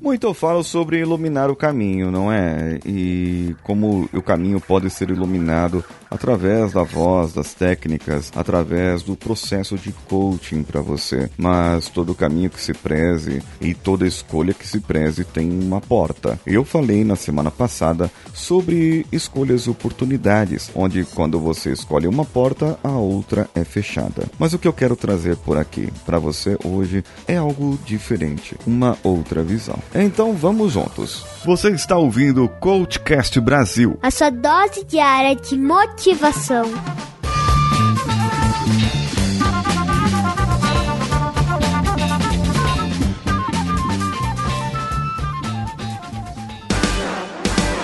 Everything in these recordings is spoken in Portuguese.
Muito falo sobre iluminar o caminho, não é? E como o caminho pode ser iluminado através da voz, das técnicas, através do processo de coaching para você. Mas todo caminho que se preze e toda escolha que se preze tem uma porta. Eu falei na semana passada sobre escolhas e oportunidades, onde quando você escolhe uma porta, a outra é fechada. Mas o que eu quero trazer por aqui para você hoje é algo diferente, uma outra visão. Então vamos juntos. Você está ouvindo o Coachcast Brasil. A sua dose diária de motivação.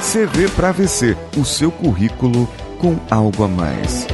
CV para VC, o seu currículo com algo a mais.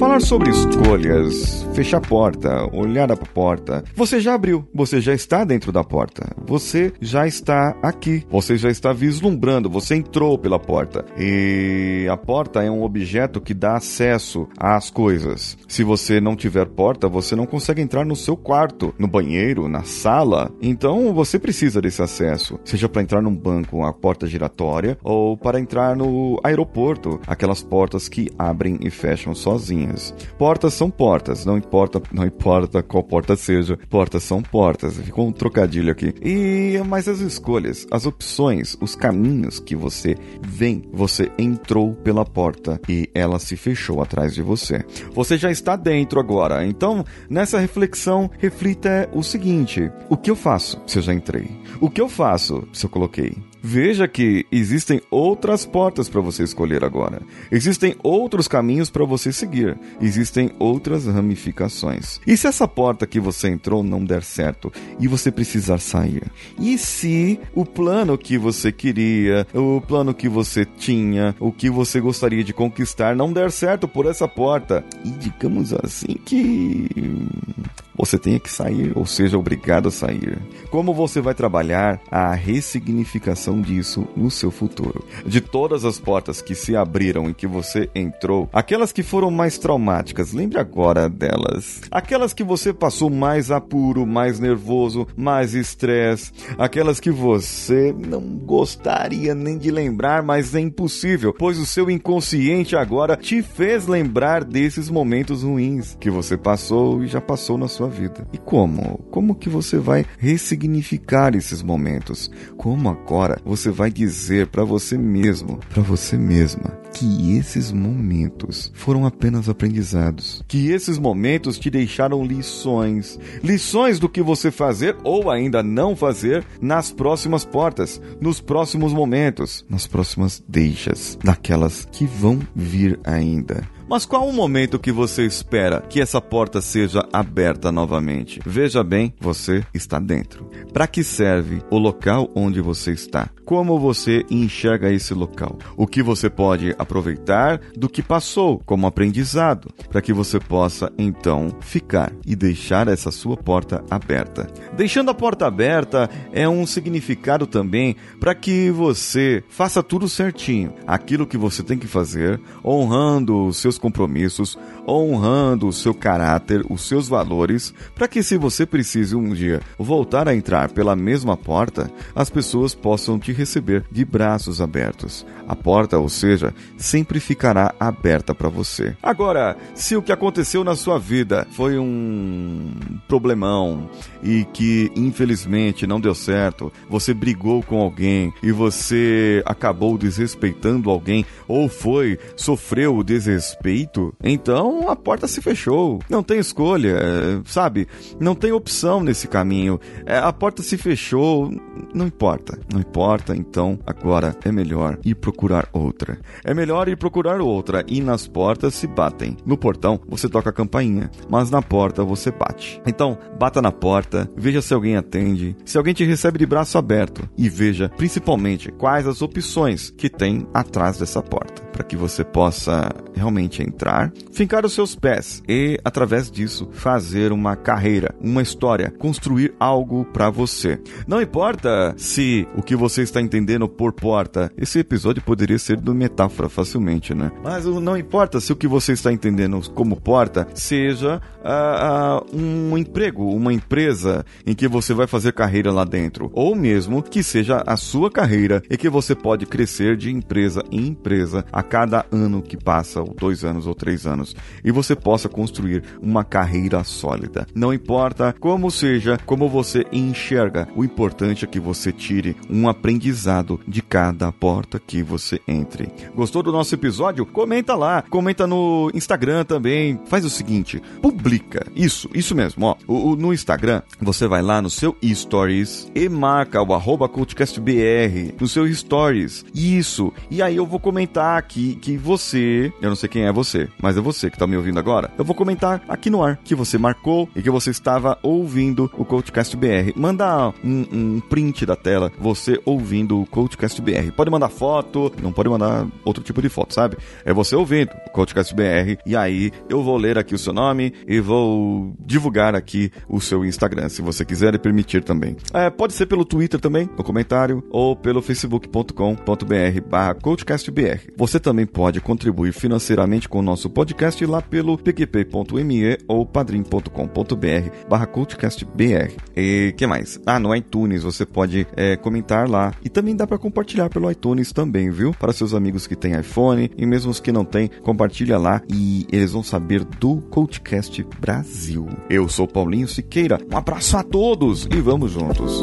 Falar sobre escolhas, fechar a porta, olhar a porta. Você já abriu, você já está dentro da porta. Você já está aqui, você já está vislumbrando, você entrou pela porta. E a porta é um objeto que dá acesso às coisas. Se você não tiver porta, você não consegue entrar no seu quarto, no banheiro, na sala. Então você precisa desse acesso, seja para entrar num banco, a porta giratória, ou para entrar no aeroporto, aquelas portas que abrem e fecham sozinhas. Portas são portas, não importa, não importa qual porta seja, portas são portas. Ficou um trocadilho aqui. E mas as escolhas, as opções, os caminhos que você vem, você entrou pela porta e ela se fechou atrás de você. Você já está dentro agora. Então, nessa reflexão, reflita o seguinte: o que eu faço se eu já entrei? O que eu faço se eu coloquei? Veja que existem outras portas para você escolher agora. Existem outros caminhos para você seguir. Existem outras ramificações. E se essa porta que você entrou não der certo e você precisar sair? E se o plano que você queria, o plano que você tinha, o que você gostaria de conquistar não der certo por essa porta? E digamos assim que você tenha que sair ou seja obrigado a sair. Como você vai trabalhar a ressignificação disso no seu futuro? De todas as portas que se abriram e que você entrou, aquelas que foram mais traumáticas, lembre agora delas. Aquelas que você passou mais apuro, mais nervoso, mais estresse, aquelas que você não gostaria nem de lembrar, mas é impossível, pois o seu inconsciente agora te fez lembrar desses momentos ruins que você passou e já passou na sua sua vida. E como? Como que você vai ressignificar esses momentos? Como agora você vai dizer para você mesmo, para você mesma, que esses momentos foram apenas aprendizados, que esses momentos te deixaram lições, lições do que você fazer ou ainda não fazer nas próximas portas, nos próximos momentos, nas próximas deixas, naquelas que vão vir ainda. Mas qual o momento que você espera que essa porta seja aberta novamente? Veja bem, você está dentro. Para que serve o local onde você está? Como você enxerga esse local? O que você pode aproveitar do que passou como aprendizado, para que você possa então ficar e deixar essa sua porta aberta. Deixando a porta aberta é um significado também para que você faça tudo certinho, aquilo que você tem que fazer, honrando os seus seus compromissos, honrando o seu caráter, os seus valores, para que se você precise um dia voltar a entrar pela mesma porta, as pessoas possam te receber de braços abertos. A porta, ou seja, sempre ficará aberta para você. Agora, se o que aconteceu na sua vida foi um problemão e que infelizmente não deu certo, você brigou com alguém e você acabou desrespeitando alguém ou foi sofreu o desrespeito, então a porta se fechou. Não tem escolha, sabe? Não tem opção nesse caminho. É, a porta se fechou, não importa. Não importa, então agora é melhor ir procurar outra. É melhor ir procurar outra e nas portas se batem. No portão você toca a campainha, mas na porta você bate. Então, bata na porta, veja se alguém atende, se alguém te recebe de braço aberto e veja principalmente quais as opções que tem atrás dessa porta. Para que você possa realmente entrar, fincar os seus pés e, através disso, fazer uma carreira, uma história, construir algo para você. Não importa se o que você está entendendo por porta, esse episódio poderia ser do metáfora facilmente, né? Mas não importa se o que você está entendendo como porta seja uh, uh, um emprego, uma empresa em que você vai fazer carreira lá dentro, ou mesmo que seja a sua carreira e que você pode crescer de empresa em empresa a cada ano que passa, ou dois anos ou três anos, e você possa construir uma carreira sólida. Não importa como seja, como você enxerga, o importante é que você tire um aprendizado de cada porta que você entre. Gostou do nosso episódio? Comenta lá, comenta no Instagram também. Faz o seguinte, publica. Isso, isso mesmo, ó. O, o, no Instagram, você vai lá no seu stories e marca o arroba cultcastbr no seu stories. Isso. E aí eu vou comentar aqui que você, eu não sei quem é você, mas é você que tá me ouvindo agora. Eu vou comentar aqui no ar que você marcou e que você estava ouvindo o Coachcast BR. Manda um, um print da tela, você ouvindo o Coachcast BR. Pode mandar foto, não pode mandar outro tipo de foto, sabe? É você ouvindo o Coachcast BR e aí eu vou ler aqui o seu nome e vou divulgar aqui o seu Instagram, se você quiser e permitir também. É, pode ser pelo Twitter também, no comentário, ou pelo facebook.com.br barra coachcastbr. Você também pode contribuir financeiramente com o nosso podcast lá pelo pqp.me ou padrim.com.br barra coachcastbr. E que mais? Ah, no iTunes você pode é, comentar lá e também dá para compartilhar pelo iTunes também, viu? Para seus amigos que têm iPhone e mesmo os que não têm, compartilha lá e eles vão saber do Coachcast Brasil. Eu sou Paulinho Siqueira, um abraço a todos e vamos juntos.